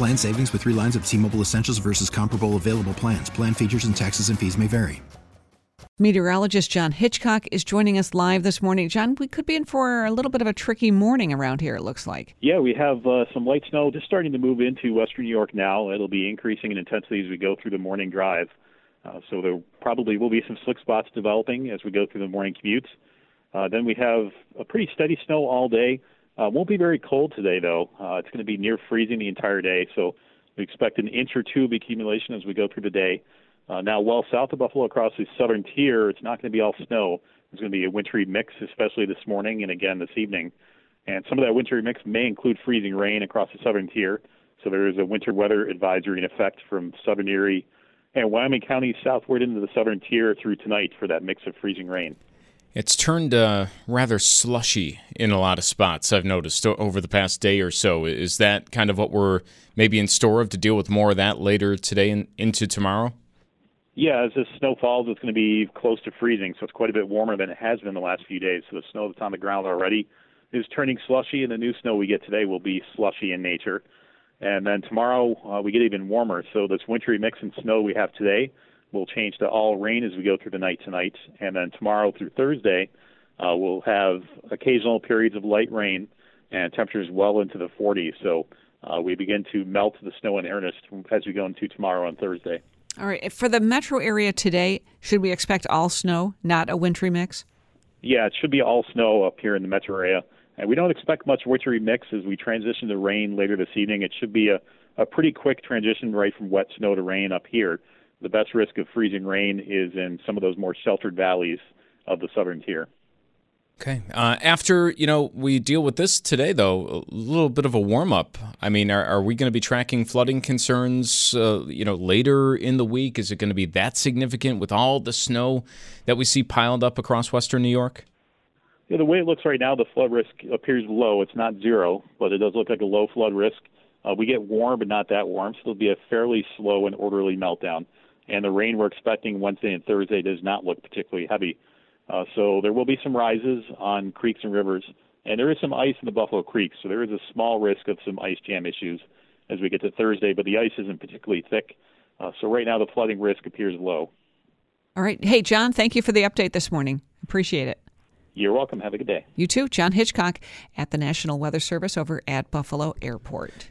Plan savings with three lines of T Mobile Essentials versus comparable available plans. Plan features and taxes and fees may vary. Meteorologist Jon Hitchcock is joining us live this morning. Jon, we could be in for a little bit of a tricky morning around here, it looks like. Yeah, we have uh, some light snow just starting to move into western New York now. It'll be increasing in intensity as we go through the morning drive. Uh, so there probably will be some slick spots developing as we go through the morning commutes. Uh, then we have a pretty steady snow all day. Uh, won't be very cold today, though. Uh, it's going to be near freezing the entire day, so we expect an inch or two of accumulation as we go through the day. Uh, now, well south of Buffalo, across the southern tier, it's not going to be all snow. There's going to be a wintry mix, especially this morning and again this evening. And some of that wintry mix may include freezing rain across the southern tier. So there is a winter weather advisory in effect from southern Erie and Wyoming County southward into the southern tier through tonight for that mix of freezing rain. It's turned uh, rather slushy in a lot of spots, I've noticed over the past day or so. Is that kind of what we're maybe in store of to deal with more of that later today and into tomorrow? Yeah, as the snow falls, it's going to be close to freezing, so it's quite a bit warmer than it has been the last few days. So the snow that's on the ground already is turning slushy, and the new snow we get today will be slushy in nature. And then tomorrow uh, we get even warmer. So this wintry mix and snow we have today will change to all rain as we go through the night tonight, and then tomorrow through Thursday, uh, we'll have occasional periods of light rain and temperatures well into the 40s. So uh, we begin to melt the snow in earnest as we go into tomorrow and Thursday. All right. For the metro area today, should we expect all snow, not a wintry mix? Yeah, it should be all snow up here in the metro area. And we don't expect much wintry mix as we transition to rain later this evening. It should be a, a pretty quick transition right from wet snow to rain up here the best risk of freezing rain is in some of those more sheltered valleys of the southern tier. Okay. Uh, after you know we deal with this today, though, a little bit of a warm up. I mean, are, are we going to be tracking flooding concerns? Uh, you know, later in the week, is it going to be that significant with all the snow that we see piled up across western New York? Yeah, the way it looks right now, the flood risk appears low. It's not zero, but it does look like a low flood risk. Uh, we get warm, but not that warm, so it'll be a fairly slow and orderly meltdown and the rain we're expecting Wednesday and Thursday does not look particularly heavy. Uh, so there will be some rises on creeks and rivers, and there is some ice in the Buffalo Creek, so there is a small risk of some ice jam issues as we get to Thursday, but the ice isn't particularly thick. Uh, so right now the flooding risk appears low. All right. Hey, Jon, thank you for the update this morning. Appreciate it. You're welcome. Have a good day. You too. Jon Hitchcock at the National Weather Service over at Buffalo Airport.